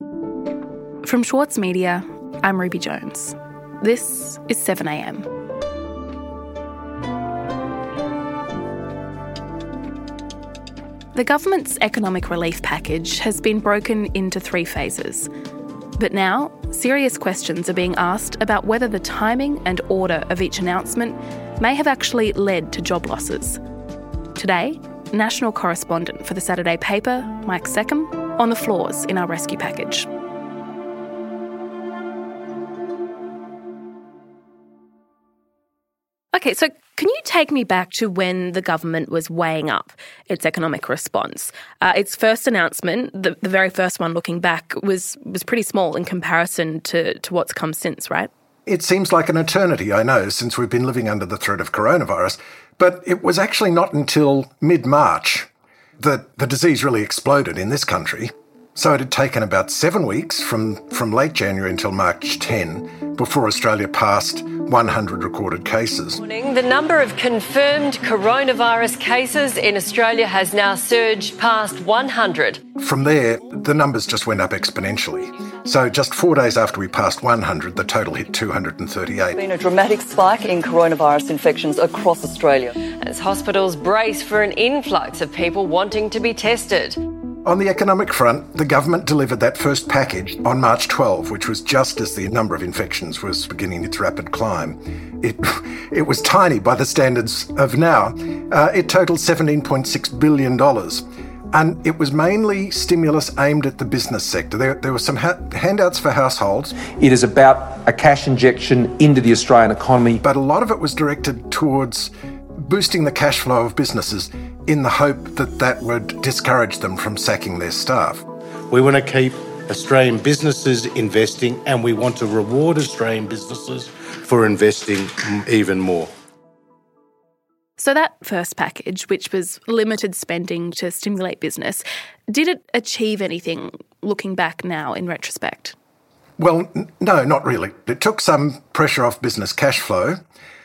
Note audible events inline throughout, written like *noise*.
From Schwartz Media, I'm Ruby Jones. This is 7am. The government's economic relief package has been broken into three phases. But now, serious questions are being asked about whether the timing and order of each announcement may have actually led to job losses. Today, national correspondent for the Saturday paper, Mike Seccombe, on the flaws in our rescue package. Okay, so can you take me back to when the government was weighing up its economic response? Uh, its first announcement, the, the very first one looking back, was, was pretty small in comparison to, to what's come since, right? It seems like an eternity, I know, since we've been living under the threat of coronavirus, but it was actually not until mid March that the disease really exploded in this country. So it had taken about seven weeks from, from late January until March 10 before Australia passed 100 recorded cases. The number of confirmed coronavirus cases in Australia has now surged past 100. From there, the numbers just went up exponentially. So just four days after we passed 100, the total hit 238. There's been a dramatic spike in coronavirus infections across Australia. As hospitals brace for an influx of people wanting to be tested. On the economic front, the government delivered that first package on March 12, which was just as the number of infections was beginning its rapid climb. It, *laughs* it was tiny by the standards of now. Uh, it totaled $17.6 billion. And it was mainly stimulus aimed at the business sector. There, there were some ha- handouts for households. It is about a cash injection into the Australian economy. But a lot of it was directed towards boosting the cash flow of businesses in the hope that that would discourage them from sacking their staff. We want to keep Australian businesses investing and we want to reward Australian businesses for investing even more. So, that first package, which was limited spending to stimulate business, did it achieve anything looking back now in retrospect? Well, no, not really. It took some pressure off business cash flow.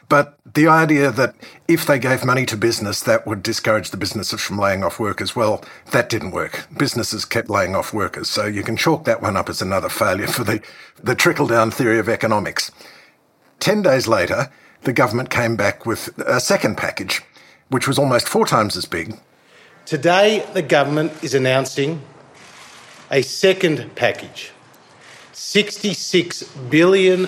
But the idea that if they gave money to business, that would discourage the businesses from laying off workers, well, that didn't work. Businesses kept laying off workers. So you can chalk that one up as another failure for the, the trickle down theory of economics. Ten days later, the government came back with a second package, which was almost four times as big. Today, the government is announcing a second package $66 billion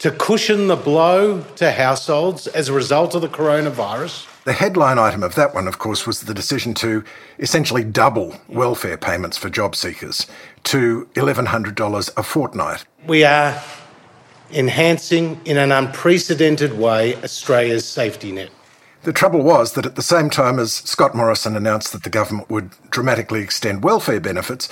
to cushion the blow to households as a result of the coronavirus. The headline item of that one, of course, was the decision to essentially double welfare payments for job seekers to $1,100 a fortnight. We are enhancing in an unprecedented way Australia's safety net. The trouble was that at the same time as Scott Morrison announced that the government would dramatically extend welfare benefits,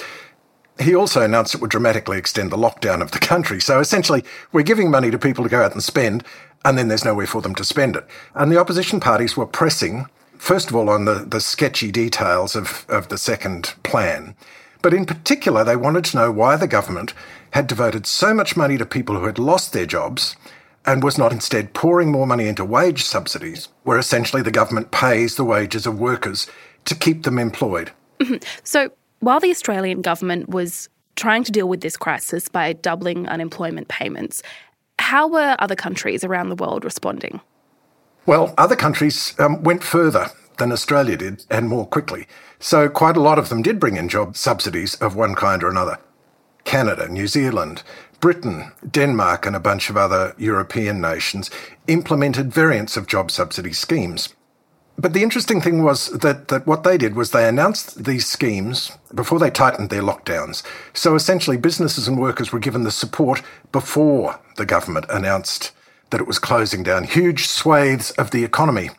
he also announced it would dramatically extend the lockdown of the country. So essentially, we're giving money to people to go out and spend, and then there's nowhere for them to spend it. And the opposition parties were pressing, first of all, on the, the sketchy details of, of the second plan. But in particular, they wanted to know why the government had devoted so much money to people who had lost their jobs and was not instead pouring more money into wage subsidies, where essentially the government pays the wages of workers to keep them employed. Mm-hmm. so, while the Australian government was trying to deal with this crisis by doubling unemployment payments, how were other countries around the world responding? Well, other countries um, went further than Australia did and more quickly. So, quite a lot of them did bring in job subsidies of one kind or another. Canada, New Zealand, Britain, Denmark, and a bunch of other European nations implemented variants of job subsidy schemes. But the interesting thing was that, that what they did was they announced these schemes before they tightened their lockdowns. So essentially, businesses and workers were given the support before the government announced that it was closing down huge swathes of the economy.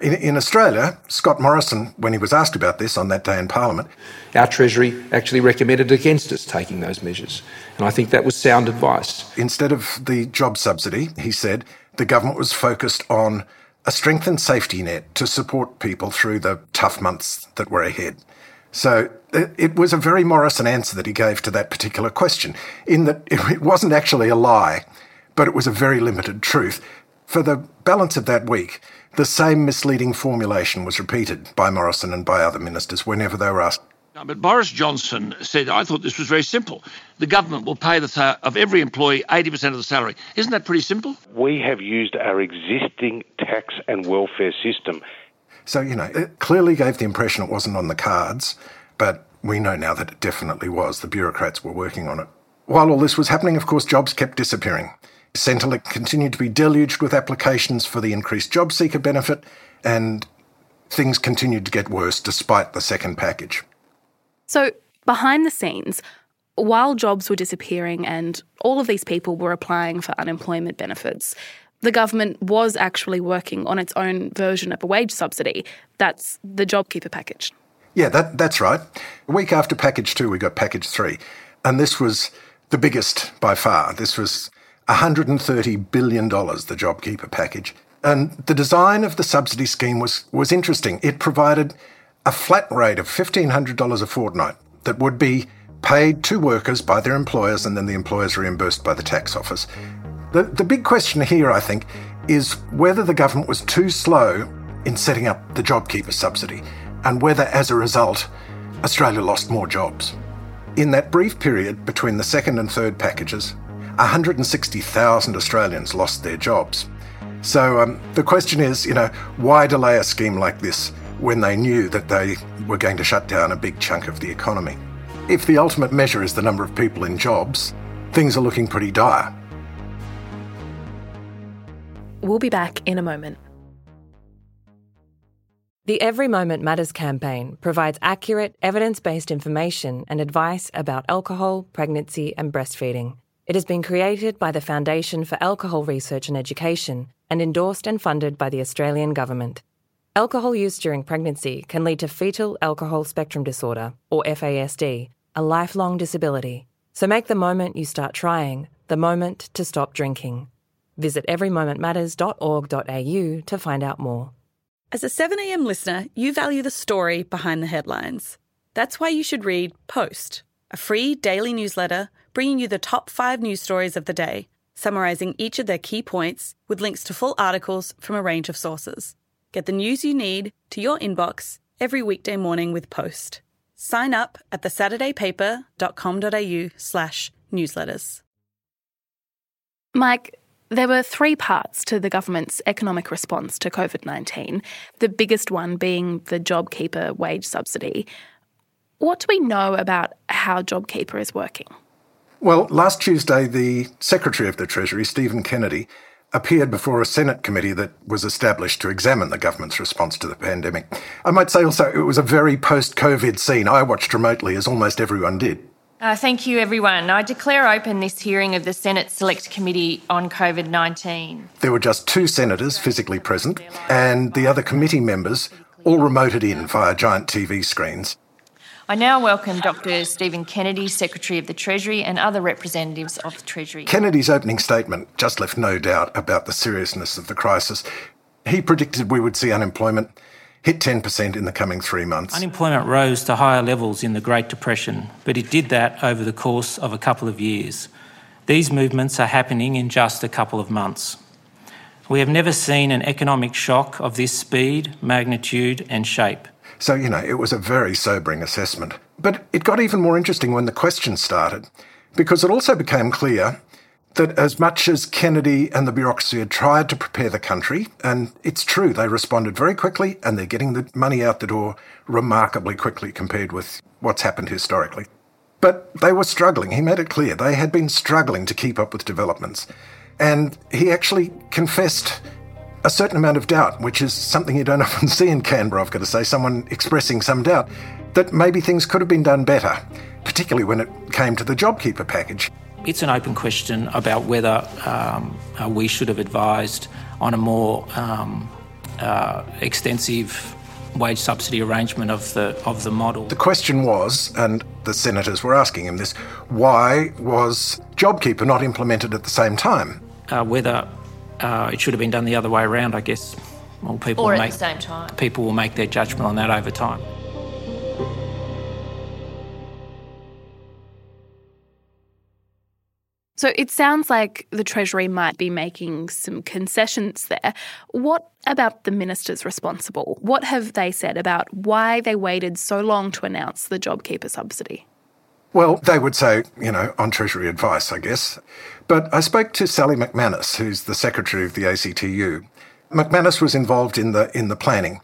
In, in, Australia, Scott Morrison, when he was asked about this on that day in Parliament, our Treasury actually recommended against us taking those measures. And I think that was sound advice. Instead of the job subsidy, he said, the government was focused on a strengthened safety net to support people through the tough months that were ahead. So uh, it was a very Morrison answer that he gave to that particular question, in that *laughs* it wasn't actually a lie, but it was a very limited truth. For the balance of that week, the same misleading formulation was repeated by Morrison and by other ministers whenever they were asked No, but Boris Johnson said, I thought this was very simple. The government will pay the of every employee 80% of the salary. Isn't that pretty simple? We have used our existing tax and welfare system. So, you know, it clearly gave the impression it wasn't on the cards, but we know now that it definitely was. The bureaucrats were working on it. While all this was happening, of course, jobs kept disappearing. Centrelink continued to be deluged with applications for the increased job seeker benefit, and things continued to get worse despite the second package. So, behind the scenes, while jobs were disappearing and all of these people were applying for unemployment benefits, the government was actually working on its own version of a wage subsidy. That's the JobKeeper package. Yeah, that, that's right. A week after package two, we got package three. And this was the biggest by far. This was $130 billion, the JobKeeper package. And the design of the subsidy scheme was, was interesting. It provided a flat rate of $1,500 a fortnight that would be paid to workers by their employers and then the employers reimbursed by the tax office. The, the big question here, I think, is whether the government was too slow in setting up the JobKeeper subsidy and whether, as a result, Australia lost more jobs. In that brief period between the second and third packages, 160,000 Australians lost their jobs. So um, the question is, you know, why delay a scheme like this when they knew that they were going to shut down a big chunk of the economy. If the ultimate measure is the number of people in jobs, things are looking pretty dire. We'll be back in a moment. The Every Moment Matters campaign provides accurate, evidence based information and advice about alcohol, pregnancy, and breastfeeding. It has been created by the Foundation for Alcohol Research and Education and endorsed and funded by the Australian Government. Alcohol use during pregnancy can lead to fetal alcohol spectrum disorder, or FASD, a lifelong disability. So make the moment you start trying the moment to stop drinking. Visit everymomentmatters.org.au to find out more. As a 7am listener, you value the story behind the headlines. That's why you should read Post, a free daily newsletter bringing you the top five news stories of the day, summarising each of their key points with links to full articles from a range of sources. Get the news you need to your inbox every weekday morning with Post. Sign up at thesaturdaypaper.com.au slash newsletters. Mike, there were three parts to the government's economic response to COVID 19, the biggest one being the JobKeeper wage subsidy. What do we know about how JobKeeper is working? Well, last Tuesday, the Secretary of the Treasury, Stephen Kennedy, appeared before a Senate committee that was established to examine the government's response to the pandemic. I might say also it was a very post COVID scene. I watched remotely, as almost everyone did. Uh, thank you, everyone. I declare open this hearing of the Senate Select Committee on COVID 19. There were just two senators physically present, and the other committee members all remoted in via giant TV screens. I now welcome Dr. Stephen Kennedy, Secretary of the Treasury, and other representatives of the Treasury. Kennedy's opening statement just left no doubt about the seriousness of the crisis. He predicted we would see unemployment hit 10% in the coming three months. Unemployment rose to higher levels in the Great Depression, but it did that over the course of a couple of years. These movements are happening in just a couple of months. We have never seen an economic shock of this speed, magnitude, and shape. So, you know, it was a very sobering assessment. But it got even more interesting when the questions started, because it also became clear that as much as Kennedy and the bureaucracy had tried to prepare the country, and it's true, they responded very quickly and they're getting the money out the door remarkably quickly compared with what's happened historically. But they were struggling. He made it clear they had been struggling to keep up with developments. And he actually confessed a certain amount of doubt, which is something you don't *laughs* often see in Canberra, I've got to say, someone expressing some doubt that maybe things could have been done better, particularly when it came to the JobKeeper package. It's an open question about whether um, uh, we should have advised on a more um, uh, extensive wage subsidy arrangement of the of the model. The question was, and the senators were asking him this: Why was JobKeeper not implemented at the same time? Uh, whether uh, it should have been done the other way around, I guess. Well, people or at make, the same time. People will make their judgment on that over time. So it sounds like the Treasury might be making some concessions there. What about the ministers responsible? What have they said about why they waited so long to announce the JobKeeper subsidy? Well, they would say, you know, on Treasury advice, I guess. But I spoke to Sally McManus, who's the secretary of the ACTU. McManus was involved in the in the planning.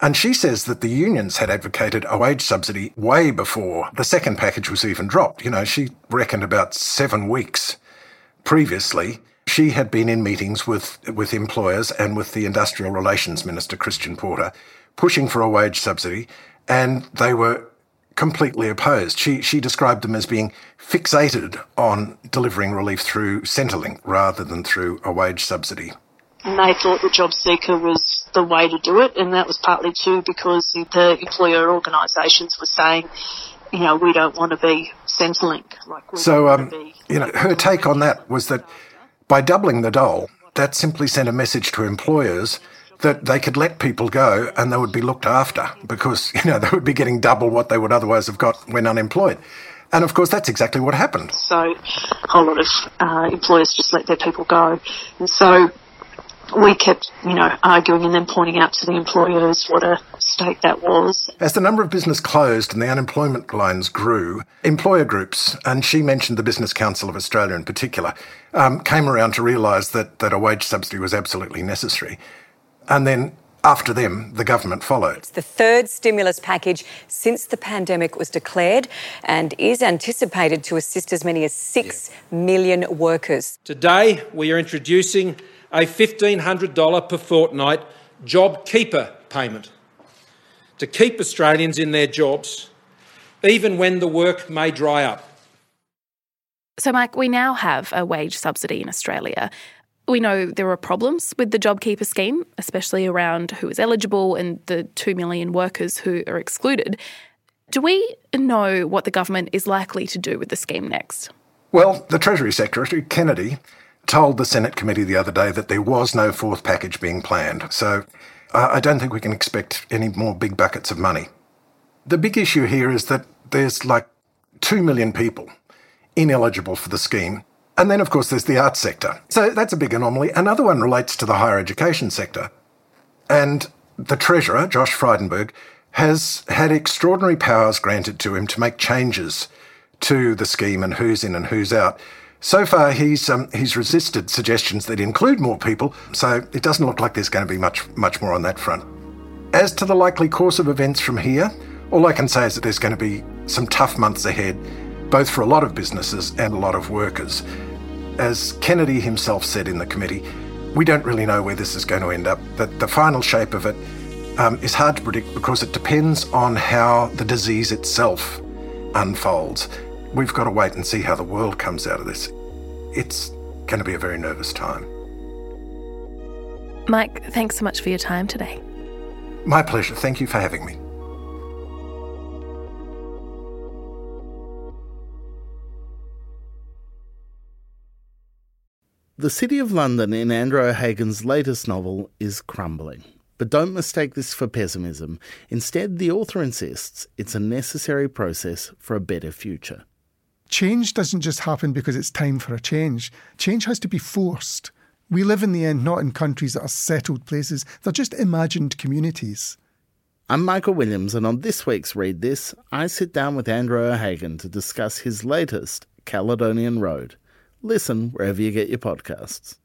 And she says that the unions had advocated a wage subsidy way before the second package was even dropped. You know, she reckoned about seven weeks previously. She had been in meetings with, with employers and with the Industrial Relations Minister, Christian Porter, pushing for a wage subsidy, and they were completely opposed. She, she described them as being fixated on delivering relief through Centrelink rather than through a wage subsidy. And they thought the job seeker was the way to do it, and that was partly too because the employer organisations were saying, you know, we don't want to be Centrelink. Like so, um, you know, her take on that was that by doubling the dole, that simply sent a message to employers that they could let people go and they would be looked after because, *laughs* you know, they would be getting double what they would otherwise have got when unemployed. And of course, that's exactly what happened. So, a whole lot of uh, employers just let their people go. And so, we kept, you know, arguing and then pointing out to the employers what a state that was. As the number of business closed and the unemployment lines grew, employer groups, and she mentioned the Business Council of Australia in particular, um, came around to realise that, that a wage subsidy was absolutely necessary. And then after them, the government followed. It's the third stimulus package since the pandemic was declared and is anticipated to assist as many as six yeah. million workers. Today, we are introducing a $1,500 per fortnight JobKeeper payment to keep Australians in their jobs, even when the work may dry up. So, Mike, we now have a wage subsidy in Australia. We know there are problems with the JobKeeper scheme, especially around who is eligible and the 2 million workers who are excluded. Do we know what the government is likely to do with the scheme next? Well, the Treasury Secretary, Kennedy, told the Senate committee the other day that there was no fourth package being planned. So I don't think we can expect any more big buckets of money. The big issue here is that there's like 2 million people ineligible for the scheme. And then, of course, there's the arts sector. So that's a big anomaly. Another one relates to the higher education sector. And the Treasurer, Josh Frydenberg, has had extraordinary powers granted to him to make changes to the scheme and who's in and who's out. So far, he's um, he's resisted suggestions that include more people, so it doesn't look like there's going to be much much more on that front. As to the likely course of events from here, all I can say is that there's going to be some tough months ahead, both for a lot of businesses and a lot of workers. As Kennedy himself said in the committee, we don't really know where this is going to end up. That the final shape of it um, is hard to predict because it depends on how the disease itself unfolds we've got to wait and see how the world comes out of this. It's going to be a very nervous time. Mike, thanks so much for your time today. My pleasure. Thank you for having me. The City of London in Andrew O'Hagan's latest novel is crumbling. But don't mistake this for pessimism. Instead, the author insists it's a necessary process for a better future change doesn't just happen because it's time for a change. Change has to be forced. We live in the end not in countries that are settled places, they're just imagined communities. I'm Michael Williams, and on this week's Read This, I sit down with Andrew O'Hagan to discuss his latest, Caledonian Road. Listen wherever you get your podcasts.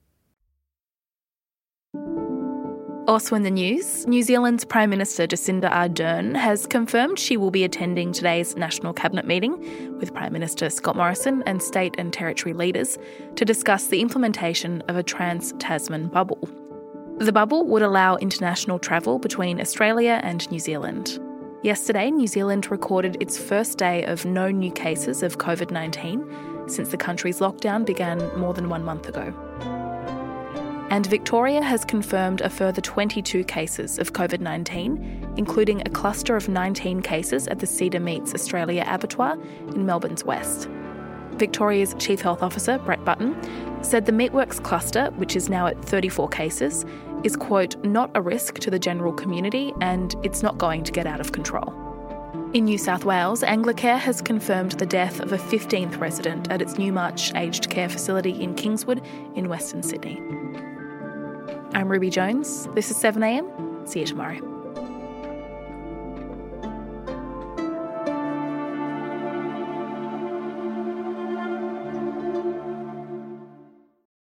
Also in the news, New Zealand's Prime Minister Jacinda Ardern has confirmed she will be attending today's National Cabinet meeting with Prime Minister Scott Morrison and state and territory leaders to discuss the implementation of a trans Tasman bubble. The bubble would allow international travel between Australia and New Zealand. Yesterday, New Zealand recorded its first day of no new cases of COVID 19 since the country's lockdown began more than one month ago. And Victoria has confirmed a further 22 cases of COVID 19, including a cluster of 19 cases at the Cedar Meats Australia abattoir in Melbourne's west. Victoria's Chief Health Officer, Brett Sutton, said the Meatworks cluster, which is now at 34 cases, is, quote, not a risk to the general community and it's not going to get out of control. In New South Wales, Anglicare has confirmed the death of a 15th resident at its Newmarch aged care facility in Kingswood in Western Sydney. I'm Ruby Jones. This is 7am. See you tomorrow.